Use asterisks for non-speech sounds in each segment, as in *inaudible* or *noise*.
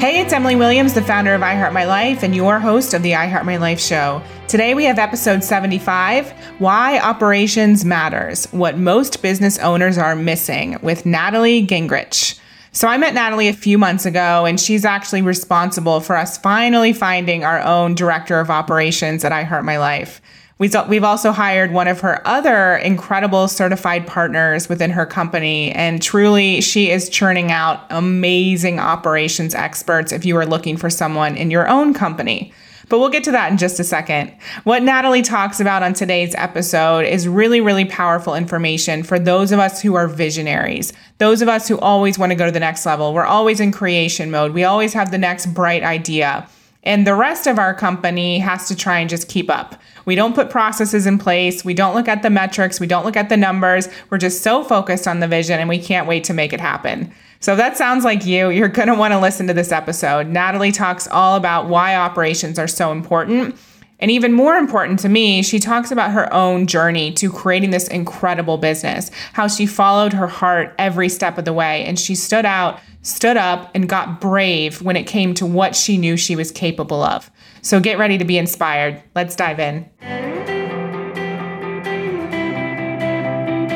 Hey, it's Emily Williams, the founder of I Heart My Life and your host of the I Heart My Life show. Today we have episode 75 Why Operations Matters What Most Business Owners Are Missing with Natalie Gingrich. So I met Natalie a few months ago, and she's actually responsible for us finally finding our own director of operations at I Heart My Life. We've also hired one of her other incredible certified partners within her company. And truly, she is churning out amazing operations experts if you are looking for someone in your own company. But we'll get to that in just a second. What Natalie talks about on today's episode is really, really powerful information for those of us who are visionaries, those of us who always want to go to the next level. We're always in creation mode, we always have the next bright idea. And the rest of our company has to try and just keep up. We don't put processes in place. We don't look at the metrics. We don't look at the numbers. We're just so focused on the vision and we can't wait to make it happen. So if that sounds like you. You're going to want to listen to this episode. Natalie talks all about why operations are so important. And even more important to me, she talks about her own journey to creating this incredible business, how she followed her heart every step of the way and she stood out stood up and got brave when it came to what she knew she was capable of. So get ready to be inspired. Let's dive in.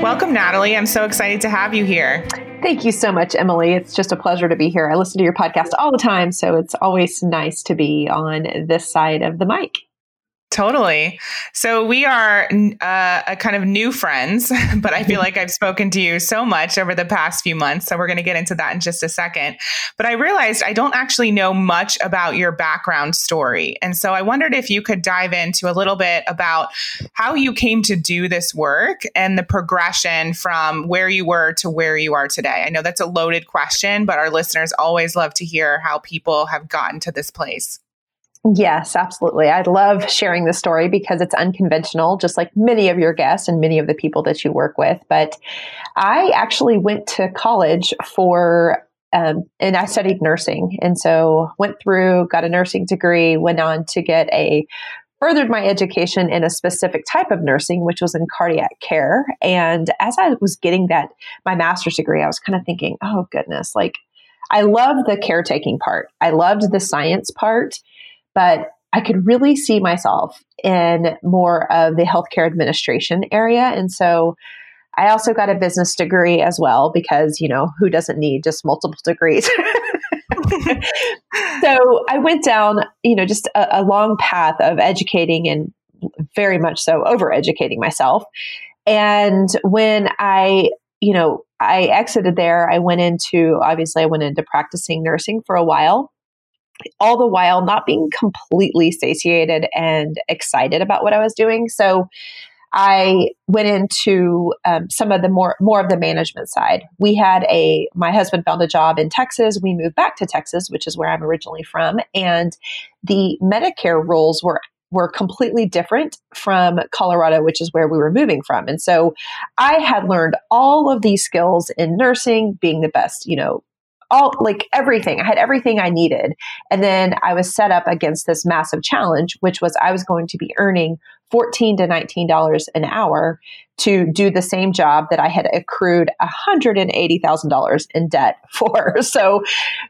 Welcome, Natalie. I'm so excited to have you here. Thank you so much, Emily. It's just a pleasure to be here. I listen to your podcast all the time, so it's always nice to be on this side of the mic. Totally. So we are uh, a kind of new friends, *laughs* but I feel *laughs* like I've spoken to you so much over the past few months. So we're going to get into that in just a second. But I realized I don't actually know much about your background story. And so I wondered if you could dive into a little bit about how you came to do this work and the progression from where you were to where you are today. I know that's a loaded question, but our listeners always love to hear how people have gotten to this place. Yes, absolutely. I love sharing this story because it's unconventional, just like many of your guests and many of the people that you work with. But I actually went to college for, um, and I studied nursing. And so went through, got a nursing degree, went on to get a furthered my education in a specific type of nursing, which was in cardiac care. And as I was getting that, my master's degree, I was kind of thinking, oh goodness, like I love the caretaking part. I loved the science part but I could really see myself in more of the healthcare administration area. And so I also got a business degree as well because, you know, who doesn't need just multiple degrees? *laughs* so I went down, you know, just a, a long path of educating and very much so over educating myself. And when I, you know, I exited there, I went into, obviously, I went into practicing nursing for a while all the while not being completely satiated and excited about what I was doing. So I went into um, some of the more more of the management side. We had a my husband found a job in Texas. We moved back to Texas, which is where I'm originally from, and the Medicare rules were were completely different from Colorado, which is where we were moving from. And so I had learned all of these skills in nursing, being the best, you know, all like everything. I had everything I needed. And then I was set up against this massive challenge, which was I was going to be earning 14 to $19 an hour to do the same job that I had accrued $180,000 in debt *laughs* for. So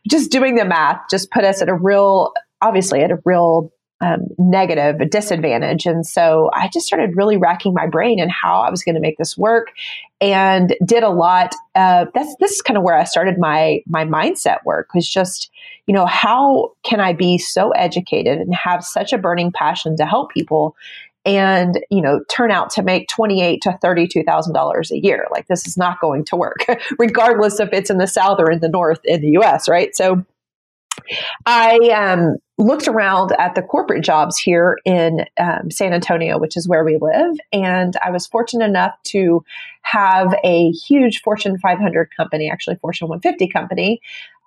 just doing the math just put us at a real, obviously at a real um, negative, a disadvantage. And so I just started really racking my brain and how I was going to make this work and did a lot. Of, that's, this is kind of where I started my, my mindset work was just, you know, how can I be so educated and have such a burning passion to help people and you know turn out to make twenty eight to thirty two thousand dollars a year. Like this is not going to work, *laughs* regardless if it's in the south or in the north in the U.S. Right? So I um, looked around at the corporate jobs here in um, San Antonio, which is where we live, and I was fortunate enough to have a huge Fortune 500 company, actually Fortune 150 company,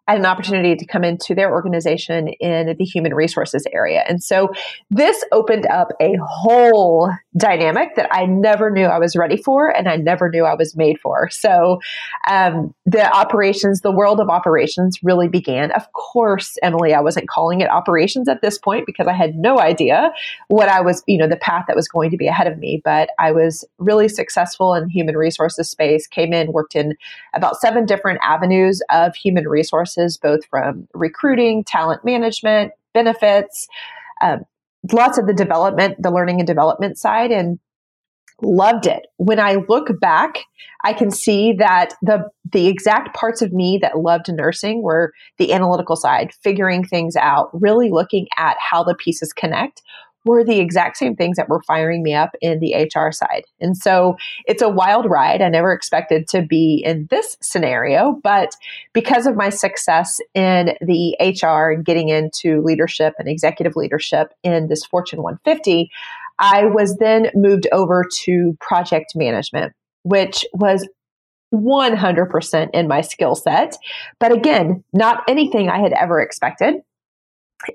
an opportunity to come into their organization in the human resources area. And so this opened up a whole dynamic that I never knew I was ready for and I never knew I was made for. So um, the operations, the world of operations really began. Of course, Emily, I wasn't calling it operations at this point because I had no idea what I was, you know, the path that was going to be ahead of me. But I was really successful in human resources space, came in, worked in about seven different avenues of human resources, both from recruiting, talent management, benefits. Um, lots of the development, the learning and development side, and loved it. When I look back, I can see that the the exact parts of me that loved nursing were the analytical side, figuring things out, really looking at how the pieces connect were the exact same things that were firing me up in the HR side. And so it's a wild ride. I never expected to be in this scenario, but because of my success in the HR and getting into leadership and executive leadership in this Fortune 150, I was then moved over to project management, which was 100% in my skill set. But again, not anything I had ever expected.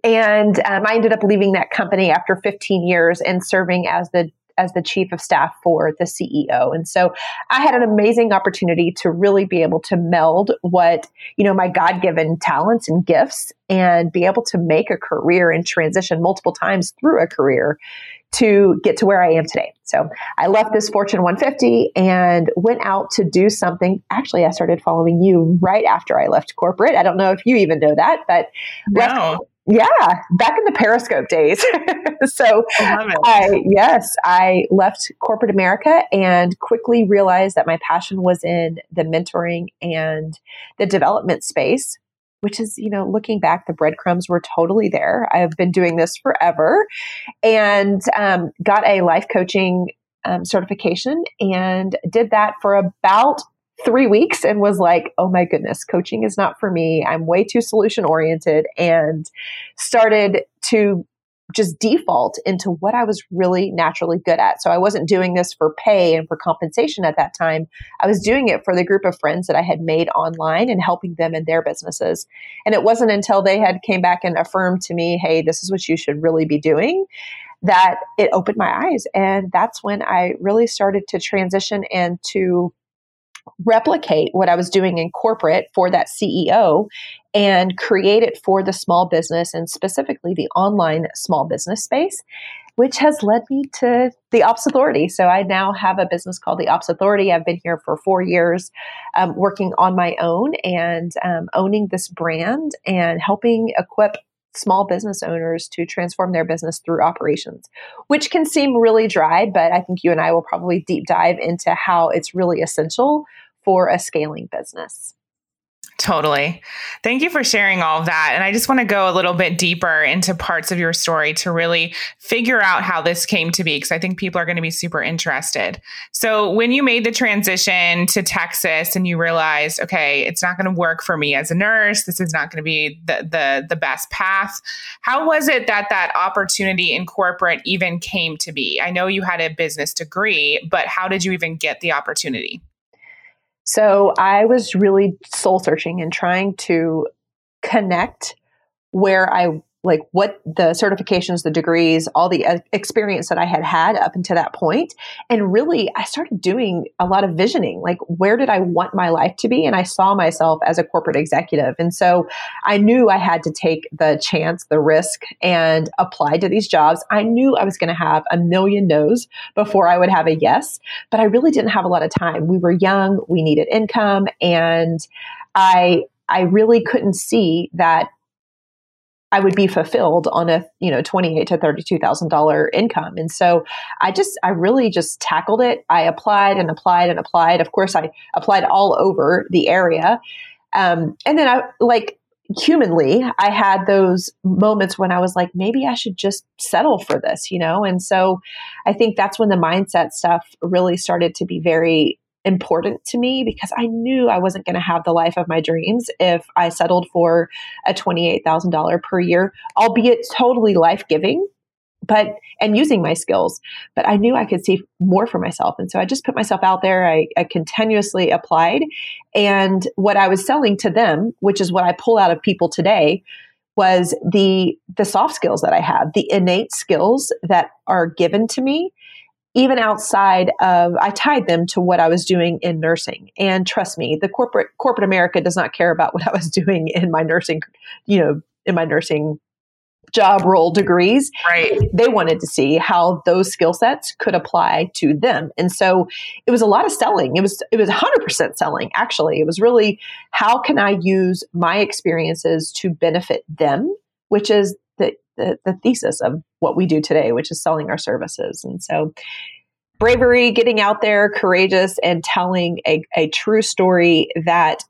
And um, I ended up leaving that company after 15 years and serving as the as the chief of staff for the CEO. And so I had an amazing opportunity to really be able to meld what, you know, my God-given talents and gifts and be able to make a career and transition multiple times through a career to get to where I am today. So I left this Fortune 150 and went out to do something. Actually, I started following you right after I left corporate. I don't know if you even know that, but no. left, yeah, back in the Periscope days. *laughs* so, I, I, yes, I left corporate America and quickly realized that my passion was in the mentoring and the development space, which is, you know, looking back, the breadcrumbs were totally there. I've been doing this forever and um, got a life coaching um, certification and did that for about three weeks and was like, oh my goodness, coaching is not for me. I'm way too solution oriented and started to just default into what I was really naturally good at. So I wasn't doing this for pay and for compensation at that time. I was doing it for the group of friends that I had made online and helping them in their businesses. And it wasn't until they had came back and affirmed to me, "Hey, this is what you should really be doing." that it opened my eyes and that's when I really started to transition and to replicate what I was doing in corporate for that CEO and create it for the small business and specifically the online small business space, which has led me to the Ops Authority. So I now have a business called the Ops Authority. I've been here for four years um, working on my own and um, owning this brand and helping equip small business owners to transform their business through operations, which can seem really dry, but I think you and I will probably deep dive into how it's really essential for a scaling business. Totally. Thank you for sharing all of that. And I just want to go a little bit deeper into parts of your story to really figure out how this came to be, because I think people are going to be super interested. So, when you made the transition to Texas and you realized, okay, it's not going to work for me as a nurse, this is not going to be the, the, the best path, how was it that that opportunity in corporate even came to be? I know you had a business degree, but how did you even get the opportunity? So I was really soul searching and trying to connect where I like what the certifications, the degrees, all the uh, experience that I had had up until that point. And really, I started doing a lot of visioning like, where did I want my life to be? And I saw myself as a corporate executive. And so I knew I had to take the chance, the risk, and apply to these jobs. I knew I was going to have a million no's before I would have a yes, but I really didn't have a lot of time. We were young, we needed income, and I I really couldn't see that I would be fulfilled on a you know twenty eight to thirty two thousand dollar income, and so I just I really just tackled it. I applied and applied and applied. Of course, I applied all over the area, um, and then I like humanly I had those moments when I was like, maybe I should just settle for this, you know. And so I think that's when the mindset stuff really started to be very important to me because I knew I wasn't going to have the life of my dreams if I settled for a $28,000 per year, albeit totally life giving, but and using my skills. But I knew I could see more for myself. And so I just put myself out there. I, I continuously applied. And what I was selling to them, which is what I pull out of people today, was the the soft skills that I have, the innate skills that are given to me even outside of I tied them to what I was doing in nursing. And trust me, the corporate corporate America does not care about *laughs* what I was doing in my nursing, you know, in my nursing job role degrees. Right. They wanted to see how those skill sets could apply to them. And so it was a lot of selling. It was it was 100% selling actually. It was really how can I use my experiences to benefit them, which is the the, the thesis of what we do today, which is selling our services. And so bravery, getting out there, courageous, and telling a, a true story that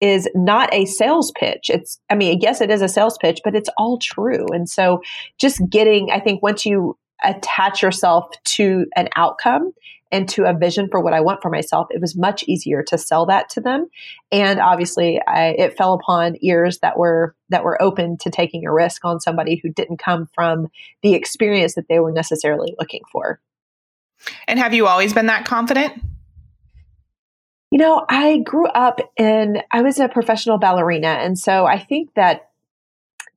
is not a sales pitch. It's, I mean, yes, it is a sales pitch, but it's all true. And so just getting, I think once you attach yourself to an outcome and to a vision for what I want for myself, it was much easier to sell that to them. And obviously, I, it fell upon ears that were that were open to taking a risk on somebody who didn't come from the experience that they were necessarily looking for. And have you always been that confident? You know, I grew up in, I was a professional ballerina. And so I think that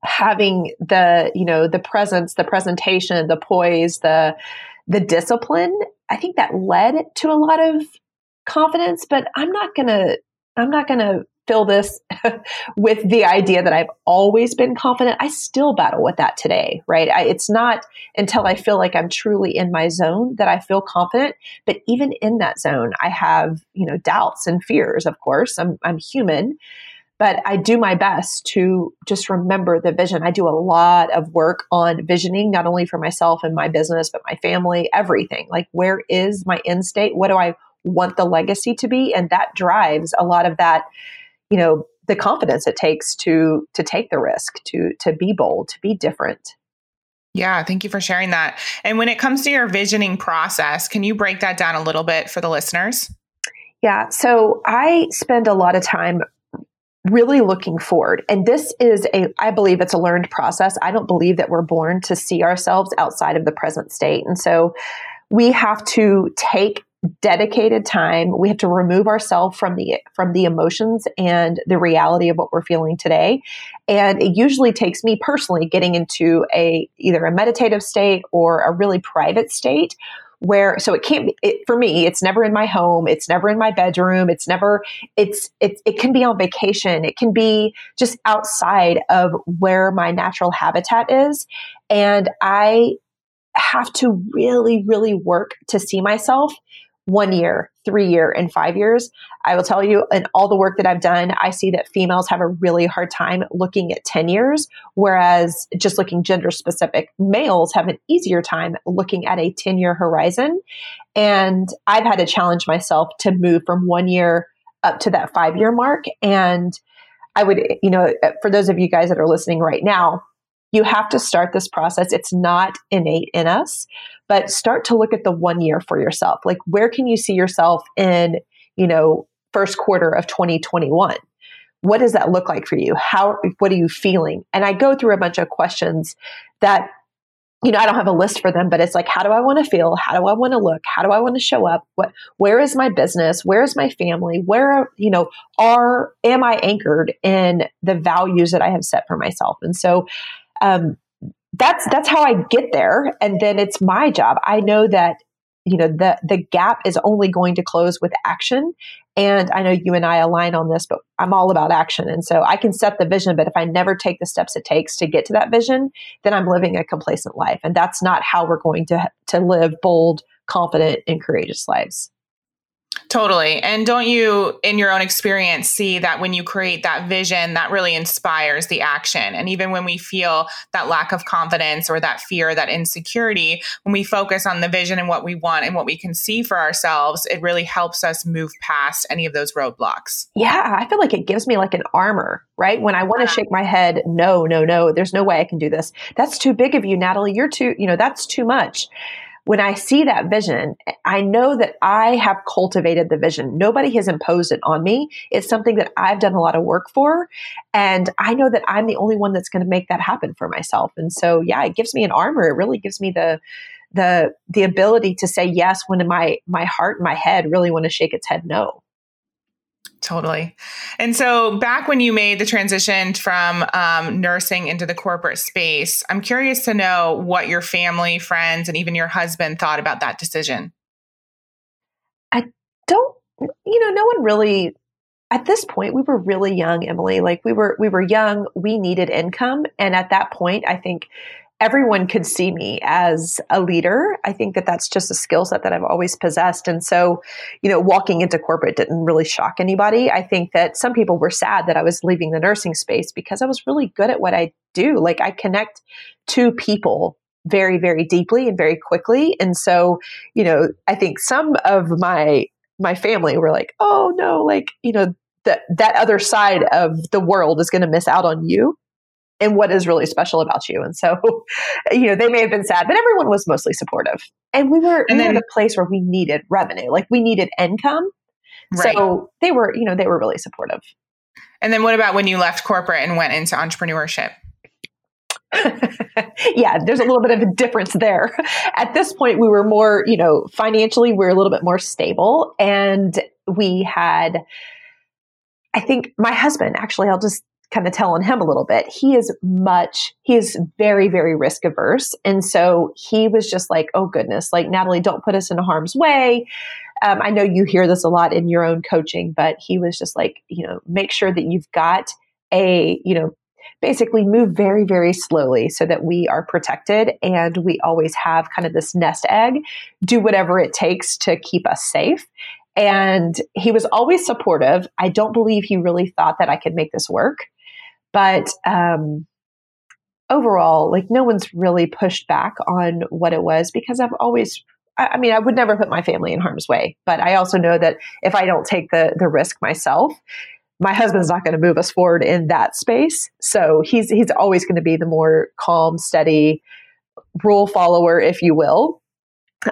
having the, you know, the presence, the presentation, the poise, the, the discipline, I think that led to a lot of confidence, but I'm not going to, I'm not going to fill this *laughs* with the idea that I've always been confident. I still battle with that today, right? I, it's not until I feel like I'm truly in my zone that I feel confident. But even in that zone, I have, you know, doubts and fears, of course. I'm, I'm human, but I do my best to just remember the vision. I do a lot of work on visioning, not only for myself and my business, but my family, everything. Like, where is my end state? What do I want the legacy to be? And that drives a lot of that you know the confidence it takes to to take the risk to to be bold to be different yeah thank you for sharing that and when it comes to your visioning process can you break that down a little bit for the listeners yeah so i spend a lot of time really looking forward. And this is a i believe it's a learned process. I don't believe that we're born to see ourselves outside of the present state. And so we have to take dedicated time. We have to remove ourselves from the from the emotions and the reality of what we're feeling today. And it usually takes me personally getting into a either a meditative state or a really private state where so it can't be it, for me it's never in my home it's never in my bedroom it's never it's it, it can be on vacation it can be just outside of where my natural habitat is and i have to really really work to see myself one year, three year, and five years. I will tell you, in all the work that I've done, I see that females have a really hard time looking at 10 years, whereas just looking gender specific, males have an easier time looking at a 10 year horizon. And I've had to challenge myself to move from one year up to that five year mark. And I would, you know, for those of you guys that are listening right now, you have to start this process. It's not innate in us, but start to look at the one year for yourself. Like, where can you see yourself in, you know, first quarter of 2021? What does that look like for you? How, what are you feeling? And I go through a bunch of questions that you know, I don't have a list for them, but it's like, how do I want to feel? How do I want to look? How do I want to show up? What, where is my business? Where is my family? Where, you know, are, am I anchored in the values that I have set for myself? And so um, that's that's how I get there, and then it's my job. I know that you know the the gap is only going to close with action, and I know you and I align on this, but I'm all about action, and so I can set the vision, but if I never take the steps it takes to get to that vision, then I'm living a complacent life, and that's not how we're going to to live bold, confident, and courageous lives. Totally. And don't you, in your own experience, see that when you create that vision, that really inspires the action? And even when we feel that lack of confidence or that fear, that insecurity, when we focus on the vision and what we want and what we can see for ourselves, it really helps us move past any of those roadblocks. Yeah. I feel like it gives me like an armor, right? When I want to shake my head, no, no, no, there's no way I can do this. That's too big of you, Natalie. You're too, you know, that's too much when I see that vision, I know that I have cultivated the vision. Nobody has imposed it on me. It's something that I've done a lot of work for. And I know that I'm the only one that's going to make that happen for myself. And so, yeah, it gives me an armor. It really gives me the, the, the ability to say yes when my, my heart and my head really want to shake its head no. Totally. And so, back when you made the transition from um, nursing into the corporate space, I'm curious to know what your family, friends, and even your husband thought about that decision. I don't, you know, no one really. At this point, we were really young, Emily. Like we were, we were young. We needed income, and at that point, I think everyone could see me as a leader. I think that that's just a skill set that I've always possessed. And so, you know, walking into corporate didn't really shock anybody. I think that some people were sad that I was leaving the nursing space because I was really good at what I do. Like I connect to people very, very deeply and very quickly. And so, you know, I think some of my my family were like, oh no, like, you know, that that other side of the world is going to miss out on you and what is really special about you. And so, *laughs* you know, they may have been sad, but everyone was mostly supportive. And we were, and we then, were in a place where we needed revenue, like we needed income. Right. So they were, you know, they were really supportive. And then what about when you left corporate and went into entrepreneurship? *laughs* yeah, there's a little bit of a difference there. *laughs* At this point, we were more, you know, financially, we are a little bit more stable. And we had, I think my husband, actually, I'll just kind of tell on him a little bit. He is much, he is very, very risk averse. And so he was just like, oh goodness, like Natalie, don't put us in harm's way. Um, I know you hear this a lot in your own coaching, but he was just like, you know, make sure that you've got a, you know, basically move very, very slowly so that we are protected and we always have kind of this nest egg, do whatever it takes to keep us safe. And he was always supportive. I don't believe he really thought that I could make this work. But um, overall, like no one's really pushed back on what it was because I've always I mean, I would never put my family in harm's way, but I also know that if I don't take the the risk myself, my husband's not going to move us forward in that space. So he's he's always going to be the more calm, steady rule follower, if you will.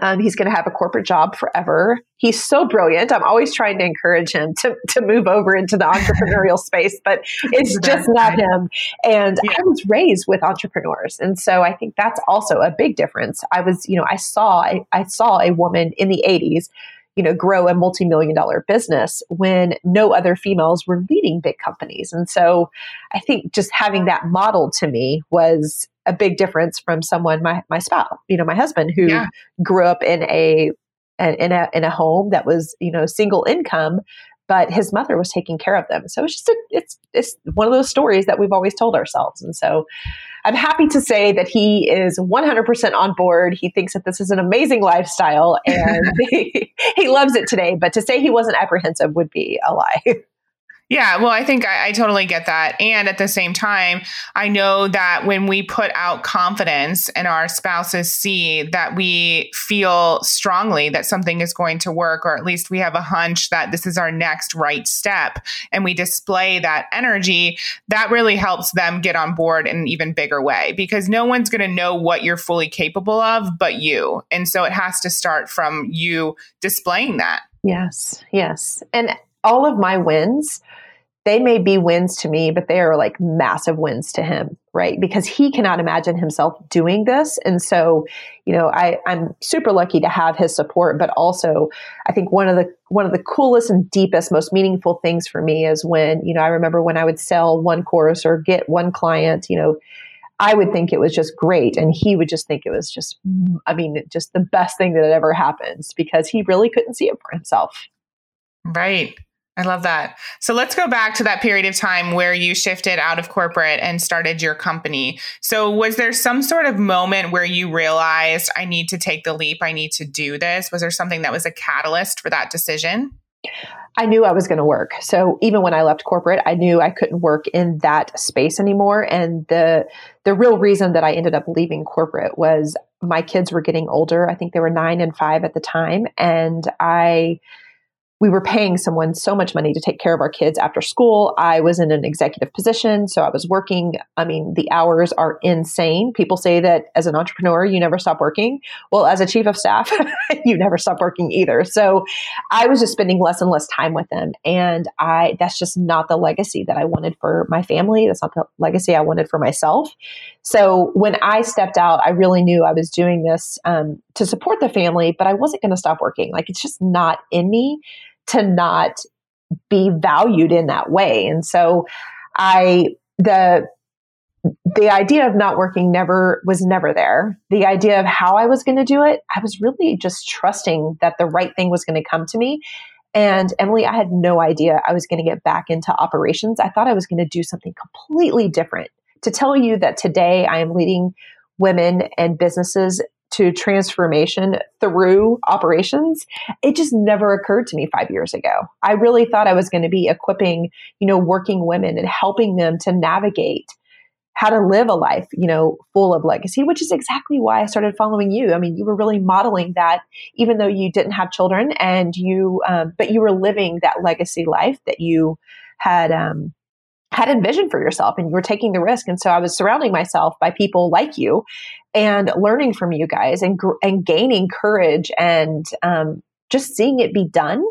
Um, he's going to have a corporate job forever. He's so brilliant. I'm always trying to encourage him to, to move over into the entrepreneurial *laughs* space, but it's just not him. And yeah. I was raised with entrepreneurs. And so I think that's also a big difference. I was, you know, I saw, I, I saw a woman in the 80s you know grow a multi-million dollar business when no other females were leading big companies and so i think just having that model to me was a big difference from someone my my spouse, you know, my husband who yeah. grew up in a in a in a home that was you know single income, but his mother was taking care of them. So it's just a, it's it's one of those stories that we've always told ourselves, and so. I'm happy to say that he is 100% on board. He thinks that this is an amazing lifestyle and *laughs* *laughs* he, he loves it today. But to say he wasn't apprehensive would be a lie. *laughs* Yeah, well, I think I, I, totally get that. And at the same time, I know that when we put out confidence and our spouses see that we feel strongly that something is going to work, or at least we have a hunch that this is our next right step, and we display that energy, that really helps them get on board in an even bigger way because no one's going to know what you're fully capable of but you. And so it has to start from you displaying that. Yes, yes. And all of my wins they may be wins to me, but they are like massive wins to him, right? Because he cannot imagine himself doing this. And so, you know, I, I'm super lucky to have his support, but also I think one of the one of the coolest and deepest, most meaningful things for me is when, you know, I remember when I would sell one course or get one client, you know, I would think it was just great. And he would just think it was just, I mean, just the best thing that ever happens because he really couldn't see it for himself. Right. I love that. So let's go back to that period of time where you shifted out of corporate and started your company. So, was there some sort of moment where you realized, I need to take the leap? I need to do this? Was there something that was a catalyst for that decision? I knew I was going to work. So even when I left corporate, I knew I couldn't work in that space anymore. And the the real reason that I ended up leaving corporate was my kids were getting older. I think they were nine and five at the time, and I we were paying someone so much money to take care of our kids after school. I was in an executive position, so I was working. I mean, the hours are insane. People say that as an entrepreneur, you never stop working. Well, as a chief of staff, *laughs* you never stop working either. So I was just spending less and less time with them. And I that's just not the legacy that I wanted for my family. That's not the legacy I wanted for myself. So when I stepped out, I really knew I was doing this um, to support the family, but I wasn't going to stop working. Like it's just not in me to not be valued in that way. And so I, the, the idea of not working never was never there. The idea of how I was going to do it, I was really just trusting that the right thing was going to come to me. And Emily, I had no idea I was going to get back into operations. I thought I was going to do something completely different. To tell you that today I am leading women and businesses to transformation through operations, it just never occurred to me five years ago. I really thought I was going to be equipping, you know, working women and helping them to navigate how to live a life, you know, full of legacy, which is exactly why I started following you. I mean, you were really modeling that, even though you didn't have children, and you, um, but you were living that legacy life that you had um, had envisioned for yourself, and you were taking the risk. And so I was surrounding myself by people like you, and learning from you guys, and and gaining courage, and um, just seeing it be done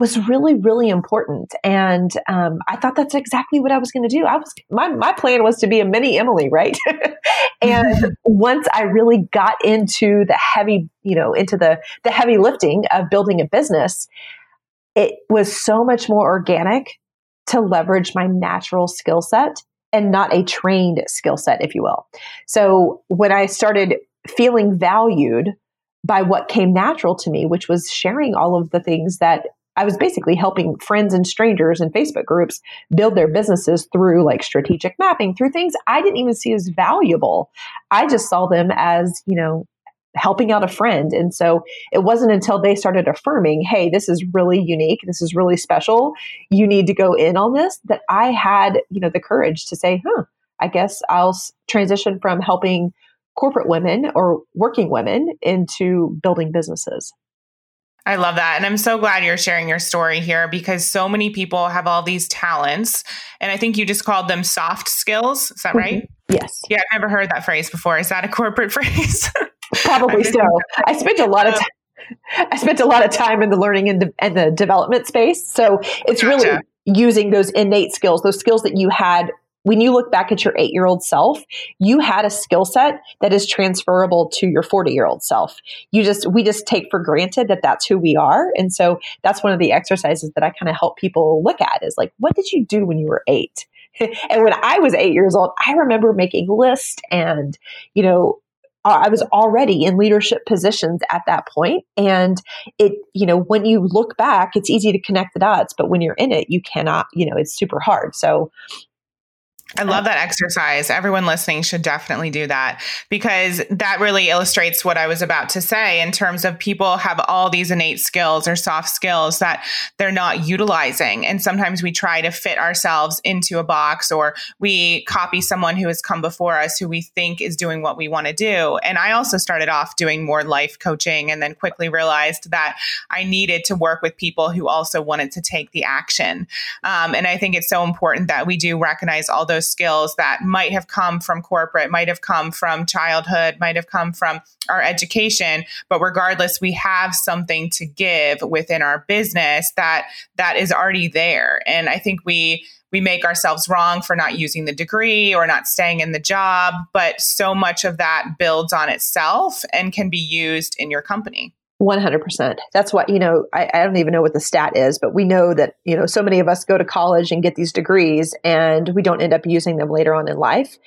was really really important. And um, i thought that's exactly what i was going to do. I was my, my plan was to be a mini emily right? *laughs* And *laughs* once i really got into the heavy you know into the the heavy lifting of building a business it was so much more organic to leverage my natural skill set and not a trained skill set if you will so when i started feeling valued by what came natural to me, which was sharing all of the things that I was basically helping friends and strangers in Facebook groups build their businesses through like strategic mapping, through things I didn't even see as valuable. I just saw them as, you know, helping out a friend. And so it wasn't until they started affirming, hey, this is really unique, this is really special, you need to go in on this, that I had, you know, the courage to say, huh, I guess I'll transition from helping corporate women or working women into building businesses. I love that. And I'm so glad you're sharing your story here because so many people have all these talents. And I think you just called them soft skills. Is that mm-hmm. right? Yes. Yeah, I've never heard that phrase before. Is that a corporate *laughs* phrase? Probably so. I spent a lot of uh, time. *laughs* I spent a lot of time in the learning and, de- and the development space. So it's gotcha. really using those innate skills, those skills that you had when you look back at your eight year old self, you had a skill set that is transferable to your 40 year old self. You just, we just take for granted that that's who we are. And so that's one of the exercises that I kind of help people look at is like, what did you do when you were eight? *laughs* and when I was eight years old, I remember making lists and, you know, Uh, I was already in leadership positions at that point. And it, you know, when you look back, it's easy to connect the dots, but when you're in it, you cannot, you know, it's super hard. So I love that exercise. Everyone listening should definitely do that because that really illustrates what I was about to say in terms of people have all these innate skills or soft skills that they're not utilizing. And sometimes we try to fit ourselves into a box or we copy someone who has come before us who we think is doing what we want to do. And I also started off doing more life coaching and then quickly realized that I needed to work with people who also wanted to take the action. Um, and I think it's so important that we do recognize all those those skills that might have come from corporate, might have come from childhood, might have come from our education, but regardless, we have something to give within our business that that is already there. And I think we we make ourselves wrong for not using the degree or not staying in the job, but so much of that builds on itself and can be used in your company. 100%. That's what, you know, I, I, don't even know what the stat is, but we know that, you know, so many of us go to college and get these degrees and we don't end up using them later on in life.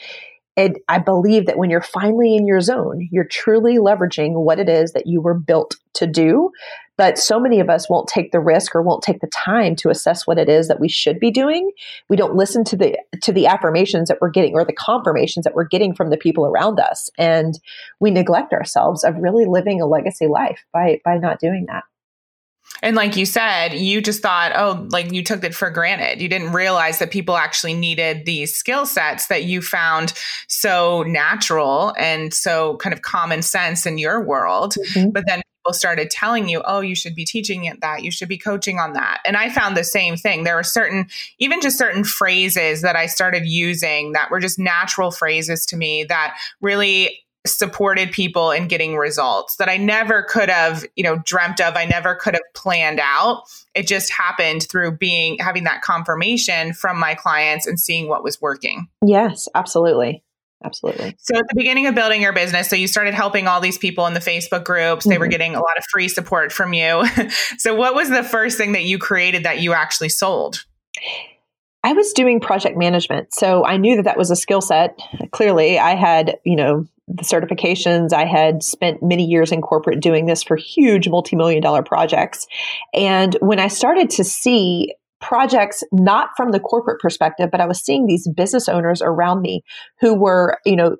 And I believe that when you're finally in your zone, you're truly leveraging what it is that you were built to do. But so many of us won't take the risk or won't take the time to assess what it is that we should be doing. We don't listen to the to the affirmations that we're getting or the confirmations that we're getting from the people around us. And we neglect ourselves of really living a legacy life by by not doing that. And like you said, you just thought, oh, like you took it for granted. You didn't realize that people actually needed these skill sets that you found so natural and so kind of common sense in your world. Mm-hmm. But then people started telling you, oh, you should be teaching it that, you should be coaching on that. And I found the same thing. There were certain, even just certain phrases that I started using that were just natural phrases to me that really supported people in getting results that I never could have, you know, dreamt of. I never could have planned out. It just happened through being having that confirmation from my clients and seeing what was working. Yes, absolutely. absolutely. So at the beginning of building your business, so you started helping all these people in the Facebook groups. They mm-hmm. were getting a lot of free support from you. *laughs* so what was the first thing that you created that you actually sold? I was doing project management. So I knew that that was a skill set. Clearly, I had, you know, the certifications. I had spent many years in corporate doing this for huge multi-million dollar projects. And when I started to see projects not from the corporate perspective but i was seeing these business owners around me who were you know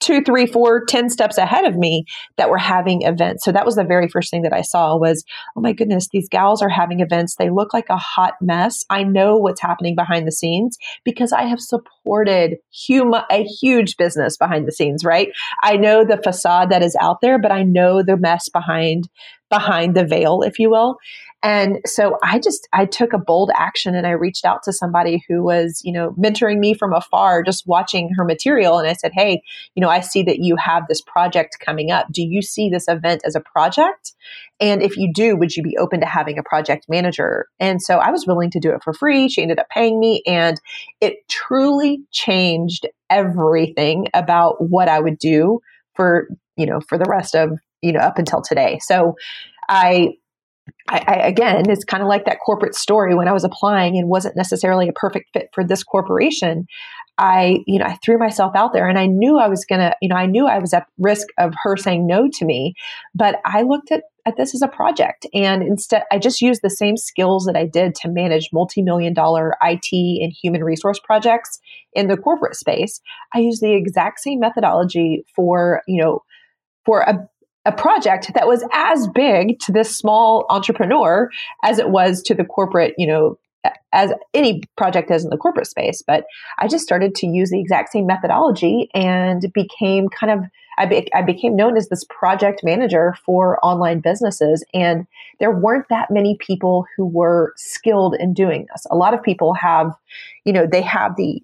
two, three, four, ten steps ahead of me that were having events. So that was the very first thing that I saw was, oh my goodness, these gals are having events. They look like a hot mess. I know what's happening behind the scenes because I have supported a huge business behind the scenes, right? I know the facade that is out there, but I know the mess behind behind the veil, if you will. And so I just, I took a bold action and I reached out to somebody who was, you know, mentoring me from afar, just watching her material. And I said, Hey, you know, I see that you have this project coming up. Do you see this event as a project? And if you do, would you be open to having a project manager? And so I was willing to do it for free. She ended up paying me and it truly changed everything about what I would do for, you know, for the rest of, you know, up until today. So I I, I, again, it's kind of like that corporate story when I was applying and wasn't necessarily a perfect fit for this corporation. I, you know, I threw myself out there and I knew I was going to, you know, I knew I was at risk of her saying no to me, but I looked at, at this as a project and instead I just used the same skills that I did to manage multi-million dollar IT and human resource projects in the corporate space. I used the exact same methodology for, you know, for a a project that was as big to this small entrepreneur as it was to the corporate, you know, as any project is in the corporate space. But I just started to use the exact same methodology and became kind of, I, be, I became known as this project manager for online businesses. And there weren't that many people who were skilled in doing this. A lot of people have, you know, they have the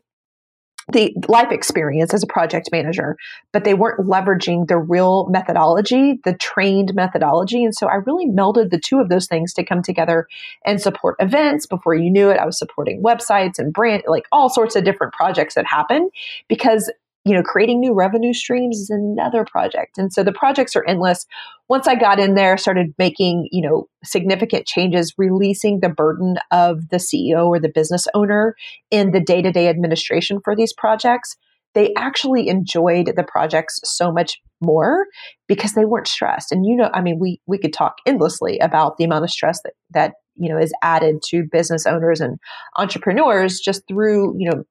the life experience as a project manager, but they weren't leveraging the real methodology, the trained methodology. And so I really melded the two of those things to come together and support events. Before you knew it, I was supporting websites and brand, like all sorts of different projects that happen because you know, creating new revenue streams is another project. And so the projects are endless. Once I got in there, started making, you know, significant changes, releasing the burden of the CEO or the business owner in the day to day administration for these projects. They actually enjoyed the projects so much more because they weren't stressed. And you know, I mean, we we could talk endlessly about the amount of stress that that you know is added to business owners and entrepreneurs just through you know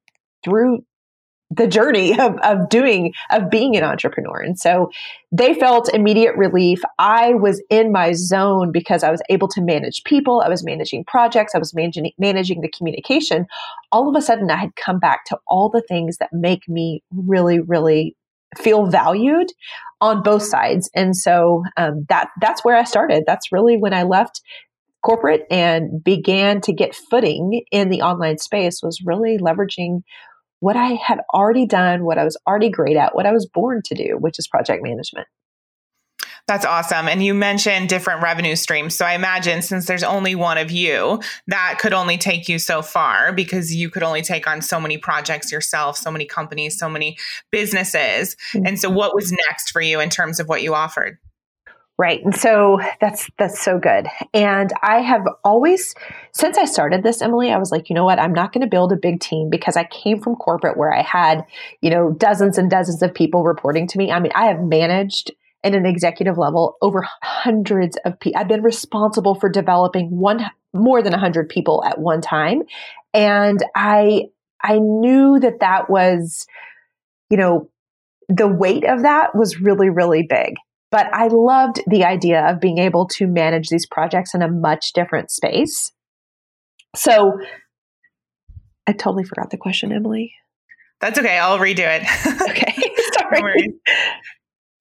through the journey *laughs* of, of doing of being an entrepreneur. And so they felt immediate relief. I was in my zone because i was able to manage people. I was managing projects. I was managing managing the communication. All of a sudden i had come back to all the things that make me really really feel valued on both sides. And so um, that that's where i started. That's really when i left corporate and began to get footing in the online space was really leveraging what I had already done, what I was already great at, what I was born to do, which is project management. That's awesome. And you mentioned different revenue streams. So I imagine since there's only one of you, that could only take you so far because you could only take on so many projects yourself, so many companies, so many businesses. Mm-hmm. And so what was next for you in terms of what you offered? Right. And so that's that's so good. And I have always since I started this Emily, I was like, you know what? I'm not going to build a big team because I came from corporate where I had, you know, dozens and dozens of people reporting to me. I mean, I have managed at an executive level over hundreds of people. I've been responsible for developing one more than 100 people at one time. And I I knew that that was you know, the weight of that was really really big. But I loved the idea of being able to manage these projects in a much different space. So I totally forgot the question, Emily. That's okay. I'll redo it. *laughs* okay. *laughs* Sorry.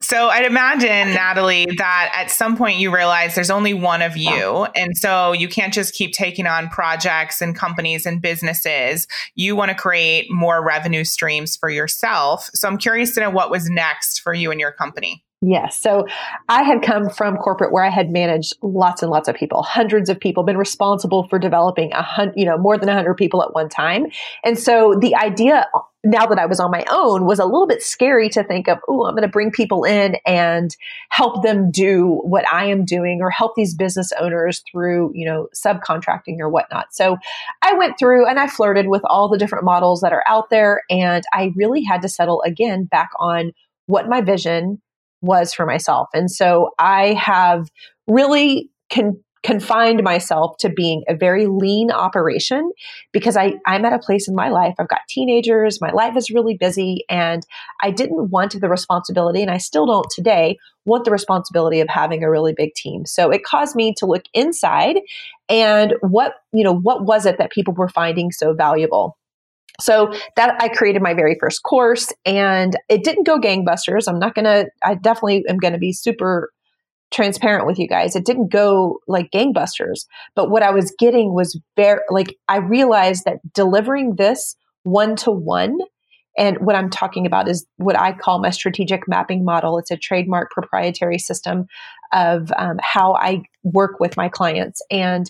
So I'd imagine, Natalie, that at some point you realize there's only one of you. And so you can't just keep taking on projects and companies and businesses. You want to create more revenue streams for yourself. So I'm curious to know what was next for you and your company. Yes. So I had come from corporate where I had managed lots and lots of people, hundreds of people, been responsible for developing a hundred, you know, more than a hundred people at one time. And so the idea now that I was on my own was a little bit scary to think of, oh, I'm going to bring people in and help them do what I am doing or help these business owners through, you know, subcontracting or whatnot. So I went through and I flirted with all the different models that are out there. And I really had to settle again back on what my vision was for myself. And so I have really con- confined myself to being a very lean operation because I, I'm at a place in my life. I've got teenagers, my life is really busy, and I didn't want the responsibility, and I still don't today want the responsibility of having a really big team. So it caused me to look inside and what, you know, what was it that people were finding so valuable? So that I created my very first course and it didn't go gangbusters. I'm not going to, I definitely am going to be super transparent with you guys. It didn't go like gangbusters, but what I was getting was very, like, I realized that delivering this one to one and what I'm talking about is what I call my strategic mapping model. It's a trademark proprietary system of um, how I work with my clients. And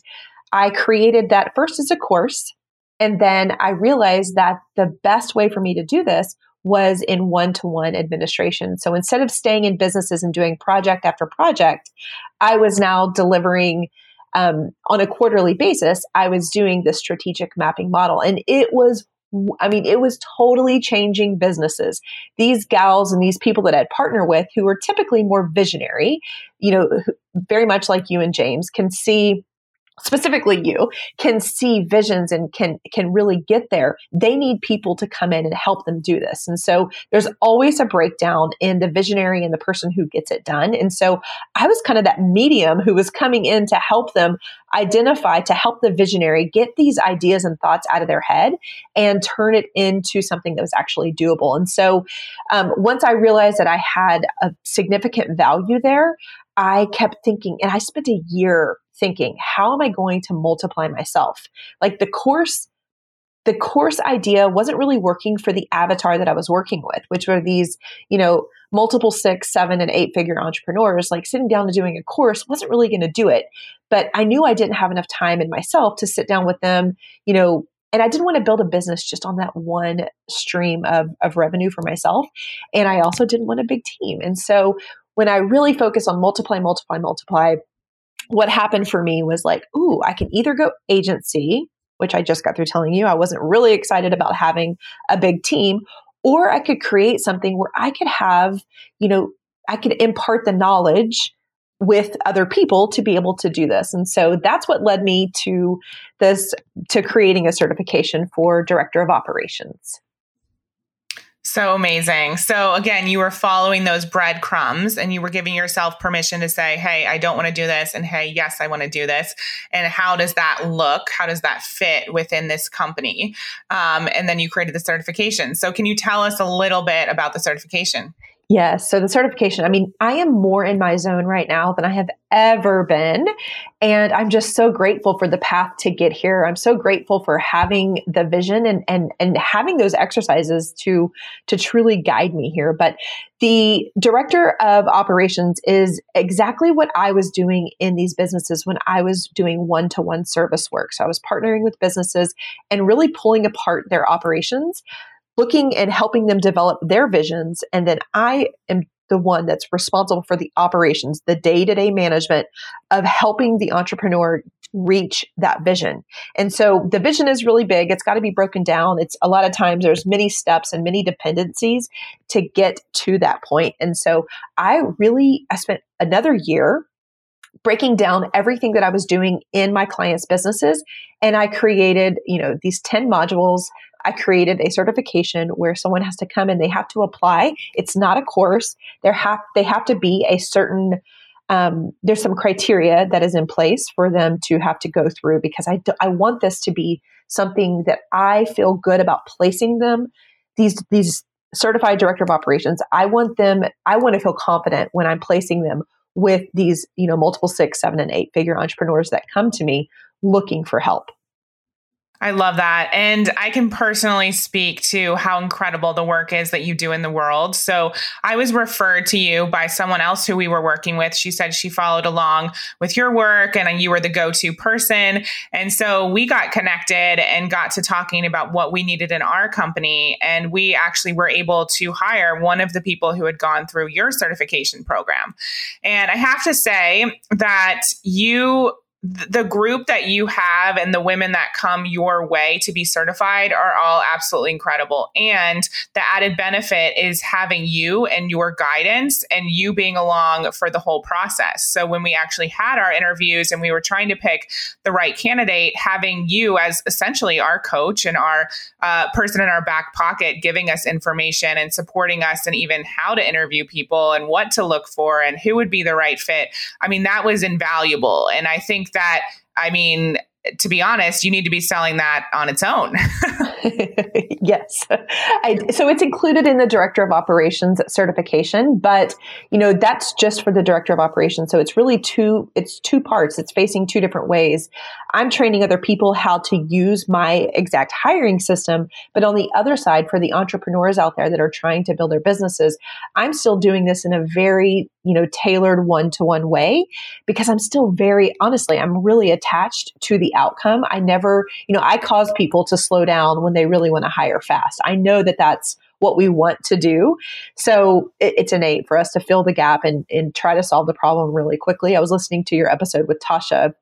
I created that first as a course. And then I realized that the best way for me to do this was in one to one administration. So instead of staying in businesses and doing project after project, I was now delivering um, on a quarterly basis. I was doing the strategic mapping model, and it was I mean, it was totally changing businesses. These gals and these people that I'd partner with who were typically more visionary, you know, very much like you and James, can see specifically you can see visions and can can really get there they need people to come in and help them do this. And so there's always a breakdown in the visionary and the person who gets it done. And so i was kind of that medium who was coming in to help them identify to help the visionary get these ideas and thoughts out of their head and turn it into something that was actually doable. And so um, once i realized that i had a significant value there I kept thinking, and I spent a year thinking, how am I going to multiply myself? Like the course, the course idea wasn't really working for the avatar that I was working with, which were these, you know, multiple six, seven, and eight figure entrepreneurs. Like sitting down and doing a course wasn't really going to do it. But I knew I didn't have enough time in myself to sit down with them, you know, and I didn't want to build a business just on that one stream of, of revenue for myself. And I also didn't want a big team. And so when I really focus on multiply, multiply, multiply, what happened for me was like, ooh, I can either go agency, which I just got through telling you I wasn't really excited about having a big team, or I could create something where I could have, you know, I could impart the knowledge with other people to be able to do this. And so that's what led me to this to creating a certification for director of operations. So amazing. So again, you were following those breadcrumbs and you were giving yourself permission to say, Hey, I don't want to do this. And Hey, yes, I want to do this. And how does that look? How does that fit within this company? Um, and then you created the certification. So can you tell us a little bit about the certification? Yes. So the certification, I mean, I am more in my zone right now than I have ever been. And I'm just so grateful for the path to get here. I'm so grateful for having the vision and, and, and having those exercises to, to truly guide me here. But the director of operations is exactly what I was doing in these businesses when I was doing one to one service work. So I was partnering with businesses and really pulling apart their operations looking and helping them develop their visions. And then I am the one that's responsible for the operations, the day to day management of helping the entrepreneur reach that vision. And so the vision is really big. It's got to be broken down. It's a lot of times there's many steps and many dependencies to get to that point. And so I really, I spent another year breaking down everything that I was doing in my clients' businesses. And I created, you know, these 10 modules I created a certification where someone has to come and they have to apply. It's not a course. There have they have to be a certain um, there's some criteria that is in place for them to have to go through because I, do, I want this to be something that I feel good about placing them. These these certified director of operations, I want them. I want to feel confident when I'm placing them with these you know multiple six, seven, and eight figure entrepreneurs that come to me looking for help. I love that. And I can personally speak to how incredible the work is that you do in the world. So I was referred to you by someone else who we were working with. She said she followed along with your work and you were the go to person. And so we got connected and got to talking about what we needed in our company. And we actually were able to hire one of the people who had gone through your certification program. And I have to say that you the group that you have and the women that come your way to be certified are all absolutely incredible. And the added benefit is having you and your guidance and you being along for the whole process. So when we actually had our interviews and we were trying to pick the right candidate, having you as essentially our coach and our uh, person in our back pocket giving us information and supporting us and even how to interview people and what to look for and who would be the right fit. I mean, that was invaluable. And I think that, I mean, to be honest, you need to be selling that on its own. *laughs* yes. I, so it's included in the director of operations certification, but you know, that's just for the director of operations. So it's really two, it's two parts. It's facing two different ways. I'm training other people how to use my exact hiring system. But on the other side, for the entrepreneurs out there that are trying to build their businesses, I'm still doing this in a very, you know, tailored one to one way because I'm still very, honestly, I'm really attached to the outcome. I never, you know, I cause people to slow down when they really want to hire fast. I know that that's what we want to do. So it, it's innate for us to fill the gap and, and try to solve the problem really quickly. I was listening to your episode with Tasha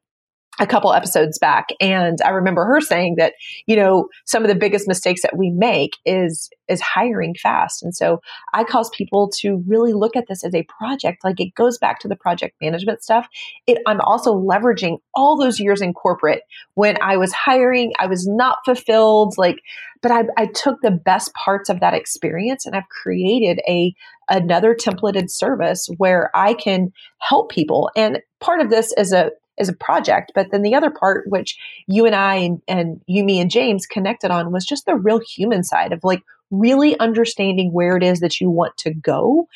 a couple episodes back and i remember her saying that you know some of the biggest mistakes that we make is is hiring fast. And so i cause people to really look at this as a project. Like it goes back to the project management stuff. It i'm also leveraging all those years in corporate when i was hiring i was not fulfilled like but I, I took the best parts of that experience and i've created a another templated service where i can help people. And part of this is a as a project. But then the other part, which you and I and, and you, me, and James connected on, was just the real human side of like really understanding where it is that you want to go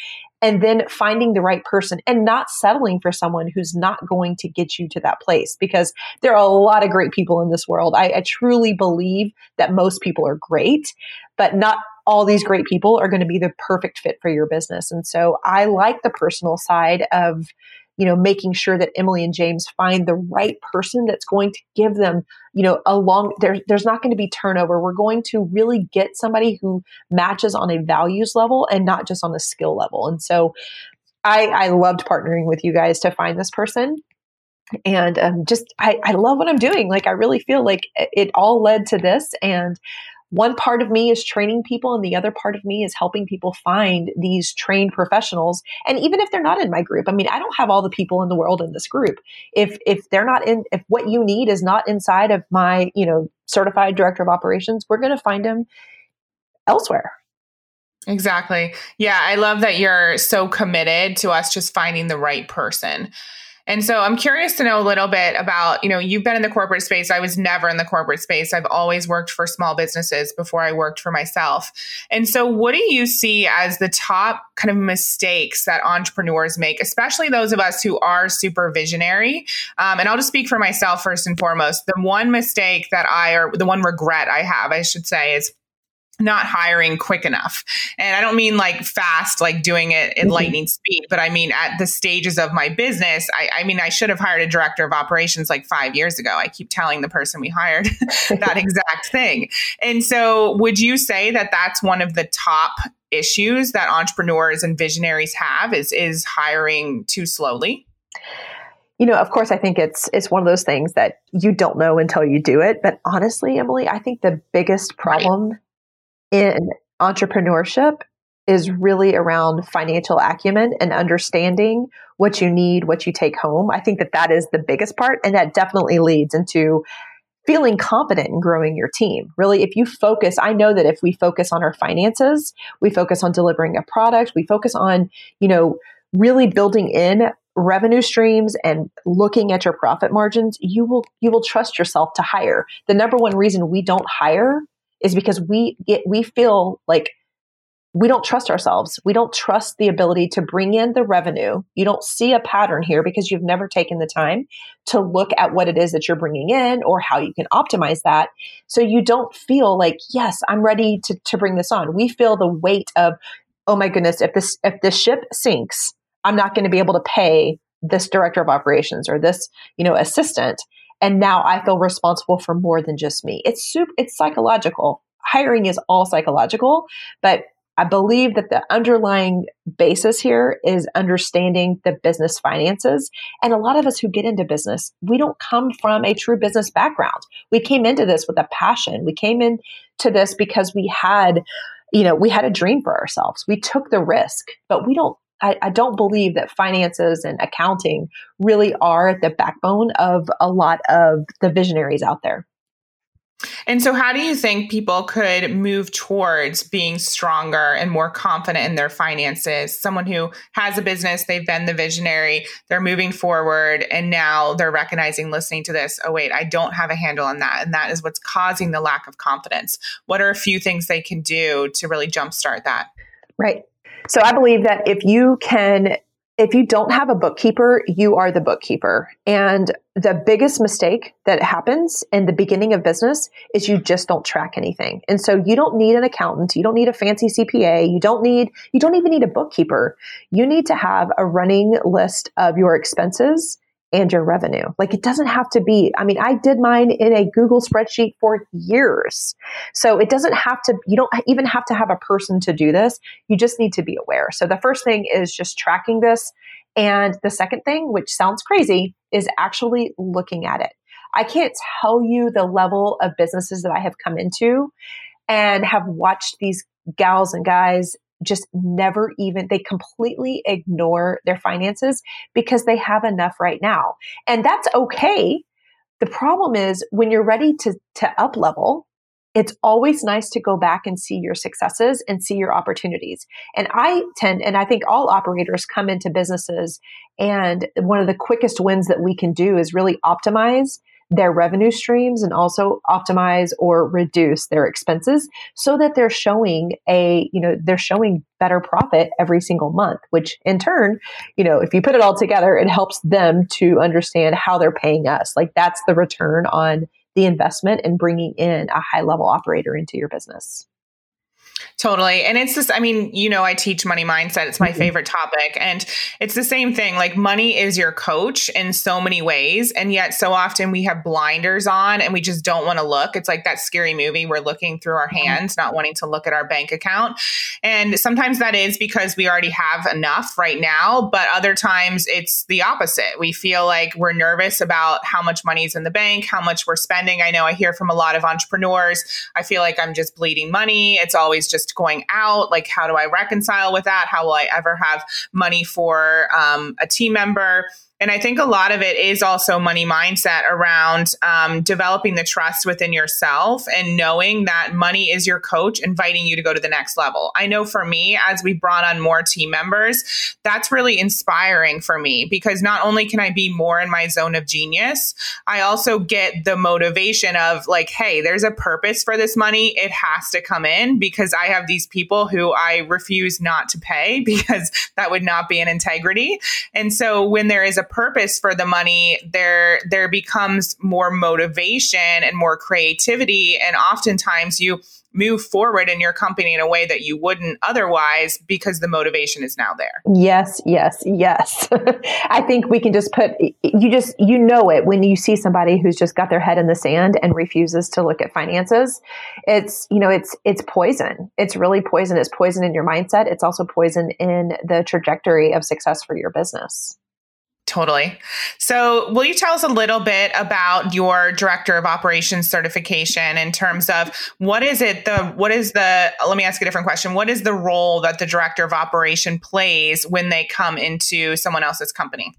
and then finding the right person and not settling for someone who's not going to get you to that place because there are a lot of great people in this world. I, I truly believe that most people are great, but not all these great people are going to be the perfect fit for your business. And so I like the personal side of you know, making sure that Emily and James find the right person that's going to give them, you know, a long, there, there's not going to be turnover. We're going to really get somebody who matches on a values level and not just on a skill level. And so I, I loved partnering with you guys to find this person and um, just I, I love what i'm doing like i really feel like it all led to this and one part of me is training people and the other part of me is helping people find these trained professionals and even if they're not in my group i mean i don't have all the people in the world in this group if if they're not in if what you need is not inside of my you know certified director of operations we're going to find them elsewhere Exactly. Yeah, I love that you're so committed to us just finding the right person. And so I'm curious to know a little bit about, you know, you've been in the corporate space. I was never in the corporate space. I've always worked for small businesses before I worked for myself. And so what do you see as the top kind of mistakes that entrepreneurs make, especially those of us who are super visionary? Um, and I'll just speak for myself first and foremost. The one mistake that I, or the one regret I have, I should say, is not hiring quick enough. And I don't mean like fast, like doing it in mm-hmm. lightning speed, but I mean at the stages of my business. I, I, mean, I should have hired a director of operations like five years ago. I keep telling the person we hired *laughs* that exact thing. And so, would you say that that's one of the top issues that entrepreneurs and visionaries have is is hiring too slowly? you know, of course, I think it's it's one of those things that you don't know until you do it. But honestly, Emily, I think the biggest problem in entrepreneurship is really around financial acumen and understanding what you need, what you take home. I think that that is the biggest part. And that definitely leads into feeling confident in growing your team. Really, if you focus, I know that if we focus on our finances, we focus on delivering a product, we focus on, you know, really building in revenue streams and looking at your profit margins, you will you will trust yourself to hire. The number one reason we don't hire is because we get, we feel like we don't trust ourselves. We don't trust the ability to bring in the revenue. You don't see a pattern here because you've never taken the time to look at what it is that you're bringing in or how you can optimize that. So you don't feel like, yes, I'm ready to, to bring this on. We feel the weight of, oh my goodness, if this, if this ship sinks, I'm not going to be able to pay this director of operations or this, you know, assistant. And now I feel responsible for more than just me. It's super, it's psychological. Hiring is all psychological, but I believe that the underlying basis here is understanding the business finances. And a lot of us who get into business, we don't come from a true business background. We came into this with a passion. We came into this because we had, you know, we had a dream for ourselves. We took the risk, but we don't I, I, don't believe that finances and accounting really are the backbone of a lot of the visionaries out there. And so, how do you think people could move towards being stronger and more confident in their finances? Someone who has a business, they've been the visionary, they're moving forward, and now they're recognizing, listening to this, oh, wait, I don't have a handle on that. And that is what's causing the lack of confidence. What are a few things they can do to really jumpstart that? Right. So, I believe that if you can if you don't have a bookkeeper, you are the bookkeeper. And the biggest mistake that happens in the beginning of business is you just don't track anything. And so you don't need an accountant. You don't need a fancy CPA. You don't need, you don't even need a bookkeeper. You need to have a running list of your expenses and your revenue. Like it doesn't have to be, I mean, I did mine in a Google spreadsheet for years. So it doesn't have to, you don't even have to have a person to do this. You just need to be aware. So the first thing is just tracking this. And the second thing, which sounds crazy, is actually looking at it. I can't tell you the level of businesses that I have come into and have watched these gals and guys just never even, they completely ignore their finances because they have enough right now. And that's okay. The problem is when you're ready to, to up level, it's always nice to go back and see your successes and see your opportunities. And I tend, and I think all operators come into businesses, and one of the quickest wins that we can do is really optimize their revenue streams and also optimize or reduce their expenses so that they're showing a, you know, they're showing better profit every single month, which in turn, you know, if you put it all together, it helps them to understand how they're paying us. Like that's the return on the investment and bringing in a high level operator into your business. Totally. And it's just, I mean, you know, I teach money mindset. It's my mm-hmm. favorite topic. And it's the same thing. Like, money is your coach in so many ways. And yet, so often we have blinders on and we just don't want to look. It's like that scary movie. We're looking through our mm-hmm. hands, not wanting to look at our bank account. And sometimes that is because we already have enough right now. But other times it's the opposite. We feel like we're nervous about how much money is in the bank, how much we're spending. I know I hear from a lot of entrepreneurs. I feel like I'm just bleeding money. It's always just just going out? Like, how do I reconcile with that? How will I ever have money for um, a team member? And I think a lot of it is also money mindset around um, developing the trust within yourself and knowing that money is your coach, inviting you to go to the next level. I know for me, as we brought on more team members, that's really inspiring for me because not only can I be more in my zone of genius, I also get the motivation of like, hey, there's a purpose for this money. It has to come in because I have these people who I refuse not to pay *laughs* because that would not be an integrity. And so when there is a purpose for the money, there there becomes more motivation and more creativity. And oftentimes you move forward in your company in a way that you wouldn't otherwise because the motivation is now there. Yes, yes, yes. *laughs* I think we can just put you just you know it when you see somebody who's just got their head in the sand and refuses to look at finances. It's, you know, it's it's poison. It's really poison. It's poison in your mindset. It's also poison in the trajectory of success for your business. Totally. So, will you tell us a little bit about your director of operations certification in terms of what is it the what is the let me ask a different question. What is the role that the director of operation plays when they come into someone else's company?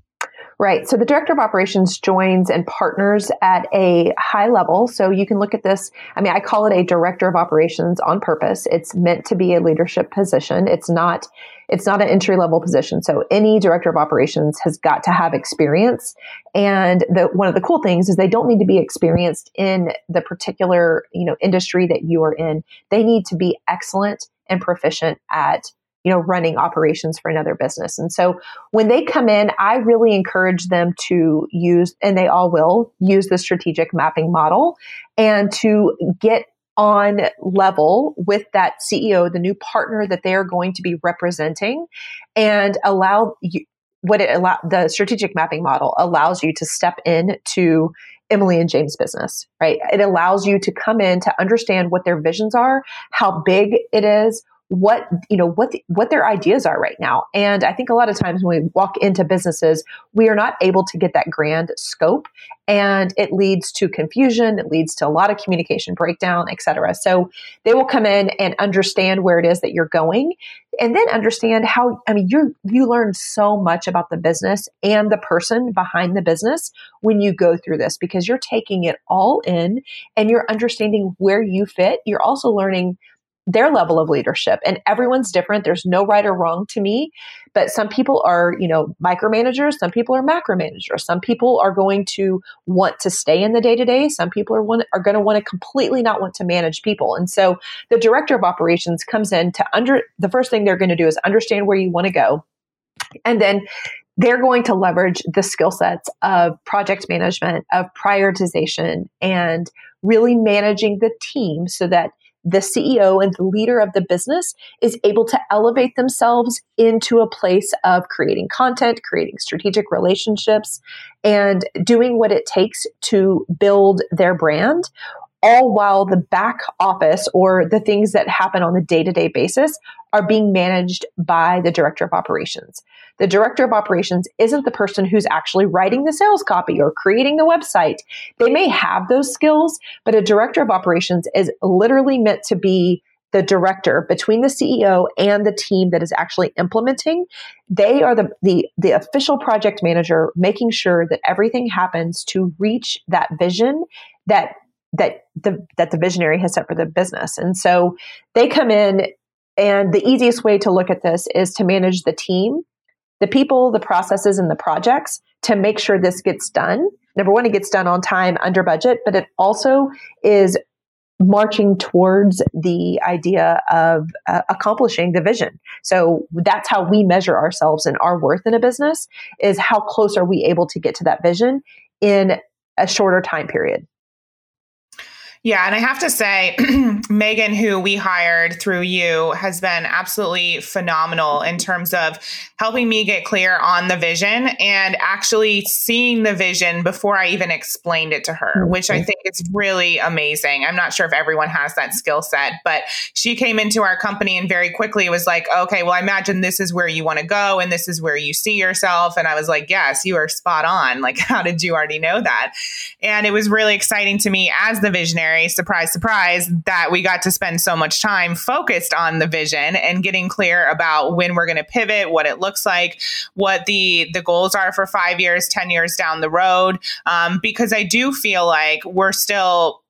Right. So the director of operations joins and partners at a high level. So you can look at this. I mean, I call it a director of operations on purpose. It's meant to be a leadership position. It's not it's not an entry level position. So any director of operations has got to have experience. And the, one of the cool things is they don't need to be experienced in the particular, you know, industry that you are in. They need to be excellent and proficient at you know running operations for another business and so when they come in i really encourage them to use and they all will use the strategic mapping model and to get on level with that CEO, the new partner that they are going to be representing, and allow you, what it allow the strategic mapping model allows you to step in to Emily and James business, right? It allows you to come in to understand what their visions are, how big it is, what you know what the, what their ideas are right now. And i think a lot of times when we walk into businesses we are not able to get that grand scope and it leads to confusion it leads to a lot of communication breakdown et cetera. So they will come in and understand where it is that you're going and then understand how i mean you you learn so much about the business and the person behind the business when you go through this because you're taking it all in and you're understanding where you fit. You're also learning their level of leadership and everyone's different. There's no right or wrong to me but some people are you know micromanagers some people are macromanagers some people are going to want to stay in the day to day some people are want, are going to want to completely not want to manage people and so the director of operations comes in to under the first thing they're going to do is understand where you want to go and then they're going to leverage the skill sets of project management of prioritization and really managing the team so that the CEO and the leader of the business is able to elevate themselves into a place of creating content, creating strategic relationships, and doing what it takes to build their brand all while the back office or the things that happen on the day to day basis are being managed by the director of operations. The director of operations isn't the person who's actually writing the sales copy or creating the website. They may have those skills, but a director of operations is literally meant to be the director between the CEO and the team that is actually implementing. They are the, the, the official project manager, making sure that everything happens to reach that vision that that the that the visionary has set for the business. And so they come in and the easiest way to look at this is to manage the team, the people, the processes and the projects to make sure this gets done. Number one, it gets done on time under budget, but it also is marching towards the idea of uh, accomplishing the vision. So that's how we measure ourselves and our worth in a business is how close are we able to get to that vision in a shorter time period. Yeah, and I have to say, *clears throat* Megan, who we hired through you, has been absolutely phenomenal in terms of helping me get clear on the vision and actually seeing the vision before I even explained it to her, mm-hmm. which I think is really amazing. I'm not sure if everyone has that skill set, but she came into our company and very quickly was like, okay, well, I imagine this is where you want to go and this is where you see yourself. And I was like, yes, you are spot on. Like, *laughs* how did you already know that? And it was really exciting to me as the visionary surprise, surprise, that we got to spend so much time focused on the vision and getting clear about when we're going to pivot, what it looks like, what the the goals are for five years, ten years down the road. Um, because I do feel like we're still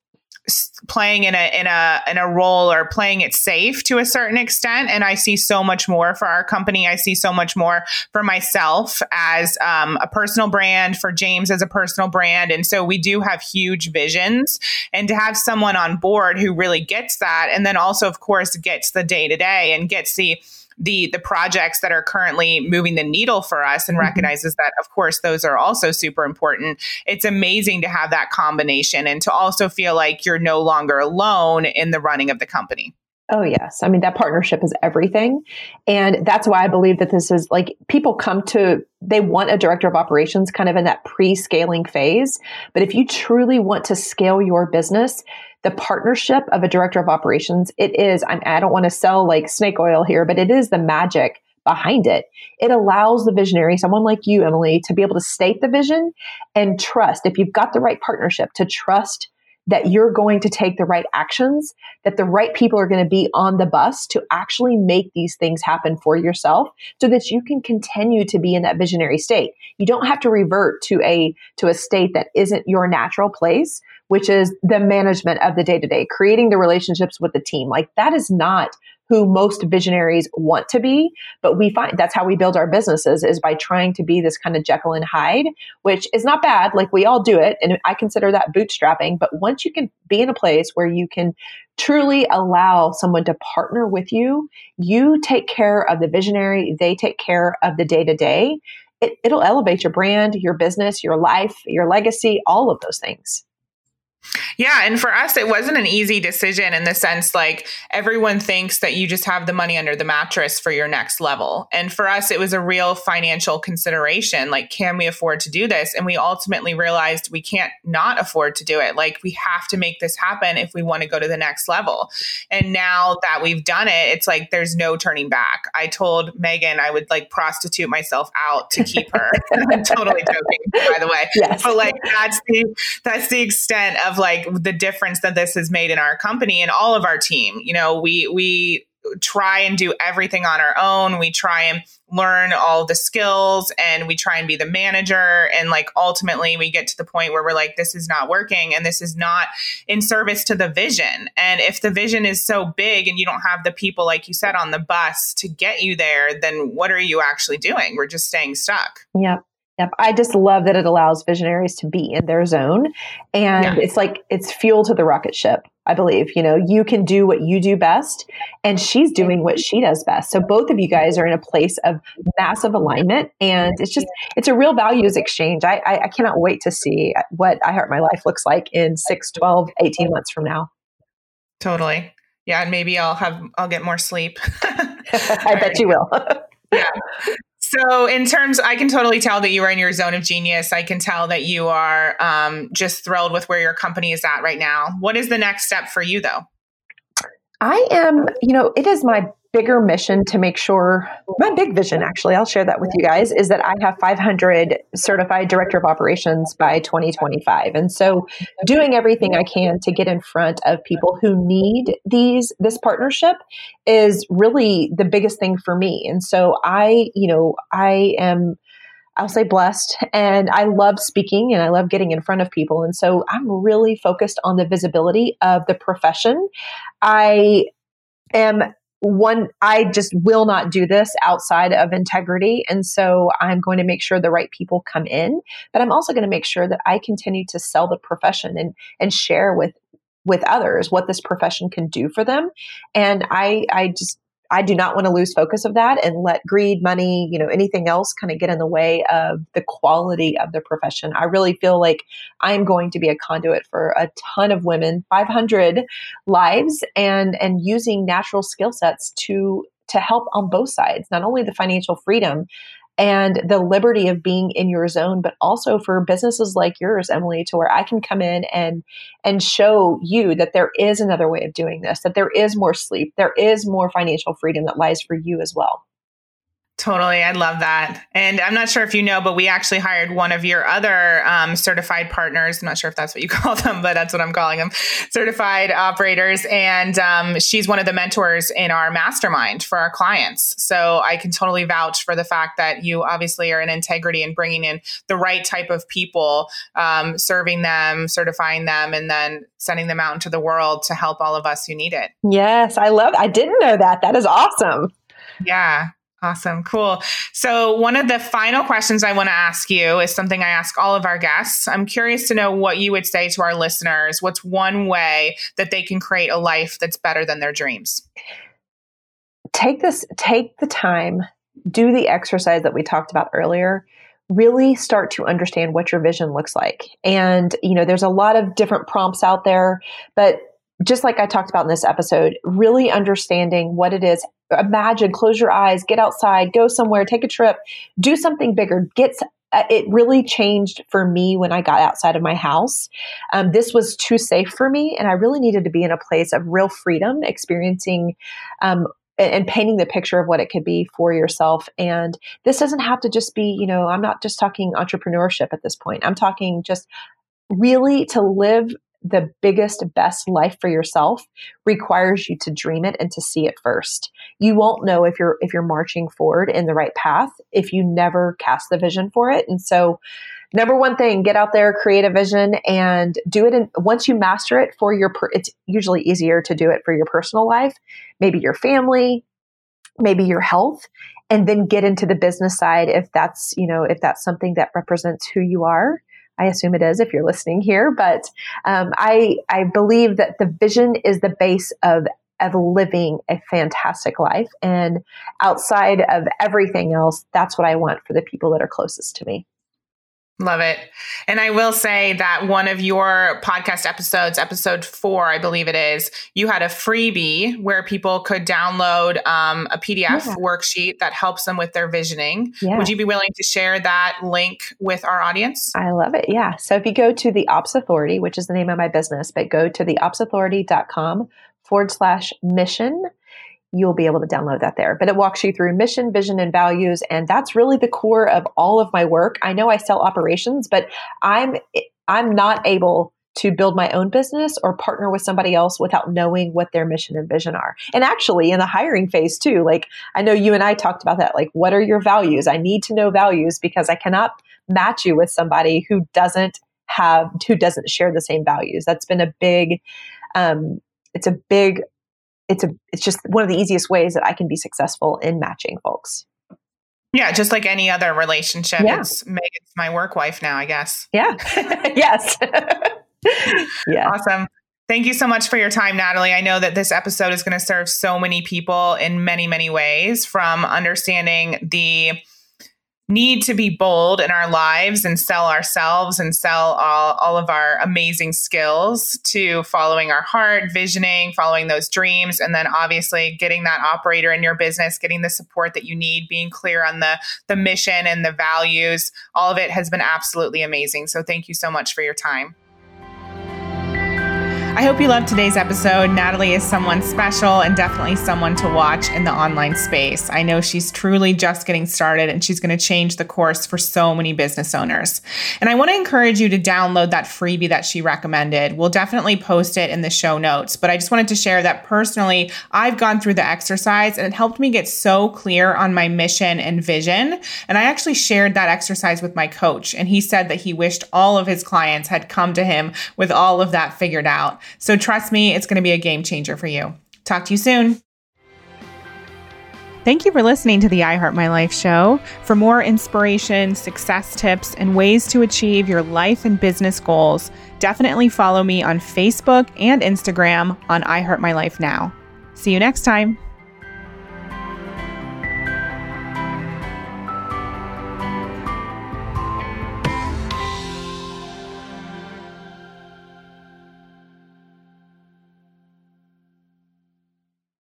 playing in a in a in a role or playing it safe to a certain extent. And i see so much more for our company. I see so much more for myself as um, a personal brand for james as a personal brand. And so we do have huge visions. And to have someone on board who really gets that and then also of course gets the day to day and gets the the the projects that are currently moving the needle for us and mm-hmm. recognizes that of course those are also super important it's amazing to have that combination and to also feel like you're no longer alone in the running of the company Oh, yes. I mean, that partnership is everything. And that's why I believe that this is like people come to, they want a director of operations kind of in that pre scaling phase. But if you truly want to scale your business, the partnership of a director of operations, it is, I'm, I don't want to sell like snake oil here, but it is the magic behind it. It allows the visionary, someone like you, Emily, to be able to state the vision and trust. If you've got the right partnership, to trust that you're going to take the right actions, that the right people are going to be on the bus to actually make these things happen for yourself so that you can continue to be in that visionary state. You don't have to revert to a to a state that isn't your natural place, which is the management of the day-to-day, creating the relationships with the team. Like that is not who most visionaries want to be. But we find that's how we build our businesses is by trying to be this kind of Jekyll and Hyde, which is not bad. Like we all do it. And I consider that bootstrapping. But once you can be in a place where you can truly allow someone to partner with you, you take care of the visionary, they take care of the day to day. It'll elevate your brand, your business, your life, your legacy, all of those things. Yeah. And for us, it wasn't an easy decision in the sense like everyone thinks that you just have the money under the mattress for your next level. And for us, it was a real financial consideration. Like, can we afford to do this? And we ultimately realized we can't not afford to do it. Like, we have to make this happen if we want to go to the next level. And now that we've done it, it's like there's no turning back. I told Megan I would like prostitute myself out to keep her. *laughs* I'm totally joking, by the way. Yes. But like that's the that's the extent of like the difference that this has made in our company and all of our team. You know, we we try and do everything on our own. We try and learn all the skills and we try and be the manager. And like ultimately, we get to the point where we're like, this is not working and this is not in service to the vision. And if the vision is so big and you don't have the people, like you said, on the bus to get you there, then what are you actually doing? We're just staying stuck. Yep. Yep. I just love that it allows visionaries to be in their zone. And yeah. it's like it's fuel to the rocket ship, I believe. You know, you can do what you do best, and she's doing what she does best. So both of you guys are in a place of massive alignment. And it's just, it's a real values exchange. I, I, I cannot wait to see what I Heart My Life looks like in 6, 12, 18 months from now. Totally. Yeah. And maybe I'll have, I'll get more sleep. *laughs* *laughs* I bet you will. yeah. *laughs* So, in terms, I can totally tell that you are in your zone of genius. I can tell that you are um, just thrilled with where your company is at right now. What is the next step for you, though? I am, you know, it is my bigger mission to make sure my big vision actually i'll share that with you guys is that i have 500 certified director of operations by 2025 and so doing everything i can to get in front of people who need these this partnership is really the biggest thing for me and so i you know i am I'll say blessed and I love speaking and I love getting in front of people. And so I'm really focused on the visibility of the profession. I am one i just will not do this outside of integrity. And so i'm going to make sure the right people come in but i'm also going to make sure that i continue to sell the profession and and share with with others what this profession can do for them. And i i just I do not want to lose focus of that and let greed, money, you know, anything else kind of get in the way of the quality of the profession. I really feel like I'm going to be a conduit for a ton of women, 500 lives and and using natural skill sets to to help on both sides, not only the financial freedom and the liberty of being in your zone but also for businesses like yours emily to where i can come in and and show you that there is another way of doing this that there is more sleep there is more financial freedom that lies for you as well Totally. I love that. And I'm not sure if you know, but we actually hired one of your other um, certified partners. I'm not sure if that's what you *laughs* call them, but that's what I'm calling them certified operators. And um, she's one of the mentors in our mastermind for our clients. So I can totally vouch for the fact that you obviously are in integrity and bringing in the right type of people, um, serving them, certifying them, and then sending them out into the world to help all of us who need it. Yes. I love, I didn't know that. That is awesome. Yeah. Awesome. Cool. So, one of the final questions I want to ask you is something I ask all of our guests. I'm curious to know what you would say to our listeners. What's one way that they can create a life that's better than their dreams? Take this, take the time, do the exercise that we talked about earlier. Really start to understand what your vision looks like. And, you know, there's a lot of different prompts out there, but just like I talked about in this episode, really understanding what it is. Imagine, close your eyes, get outside, go somewhere, take a trip, do something bigger. Get uh, it really changed for me when I got outside of my house. Um, this was too safe for me, and I really needed to be in a place of real freedom, experiencing um, and painting the picture of what it could be for yourself. And this doesn't have to just be, you know, I'm not just talking entrepreneurship at this point. I'm talking just really to live the biggest, best life for yourself requires you to dream it and to see it first. You won't know if you're if you're marching forward in the right path if you never cast the vision for it. And so number one thing, get out there, create a vision and do it. And once you master it for your, per- it's usually easier to do it for your personal life, maybe your family, maybe your health and then get into the business side if that's, you know, if that's something that represents who you are. I assume it is if you're listening here, but um, I I believe that the vision is the base of of living a fantastic life, and outside of everything else, that's what I want for the people that are closest to me. Love it. And I will say that one of your podcast episodes, episode four, I believe it is, you had a freebie where people could download um, a PDF yeah. worksheet that helps them with their visioning. Yeah. Would you be willing to share that link with our audience? I love it. Yeah. So if you go to the Ops Authority, which is the name of my business, but go to the opsauthority.com forward slash mission you'll be able to download that there. But it walks you through mission, vision, and values. And that's really the core of all of my work. I know I sell operations, but I'm I'm not able to build my own business or partner with somebody else without knowing what their mission and vision are. And actually in the hiring phase too, like I know you and I talked about that. Like, what are your values? I need to know values because I cannot match you with somebody who doesn't have who doesn't share the same values. That's been a big um, it's a big it's a it's just one of the easiest ways that I can be successful in matching folks. Yeah, just like any other relationship. Yeah. It's Megan's my work wife now, I guess. Yeah. *laughs* yes. *laughs* yeah. Awesome. Thank you so much for your time, Natalie. I know that this episode is going to serve so many people in many, many ways from understanding the need to be bold in our lives and sell ourselves and sell all, all of our amazing skills to following our heart, visioning, following those dreams, and then obviously getting that operator in your business, getting the support that you need, being clear on the, the mission and the values. All of it has been absolutely amazing. So thank you so much for your time. I hope you loved today's episode. Natalie is someone special and definitely someone to watch in the online space. I know she's truly just getting started and she's going to change the course for so many business owners. And I want to encourage you to download that freebie that she recommended. We'll definitely post it in the show notes, but I just wanted to share that personally, I've gone through the exercise and it helped me get so clear on my mission and vision. And I actually shared that exercise with my coach, and he said that he wished all of his clients had come to him with all of that figured out. So trust me, it's going to be a game changer for you. Talk to you soon. Thank you for listening to the I Heart My Life show. For more inspiration, success tips, and ways to achieve your life and business goals, definitely follow me on Facebook and Instagram on I Heart My Life Now. See you next time.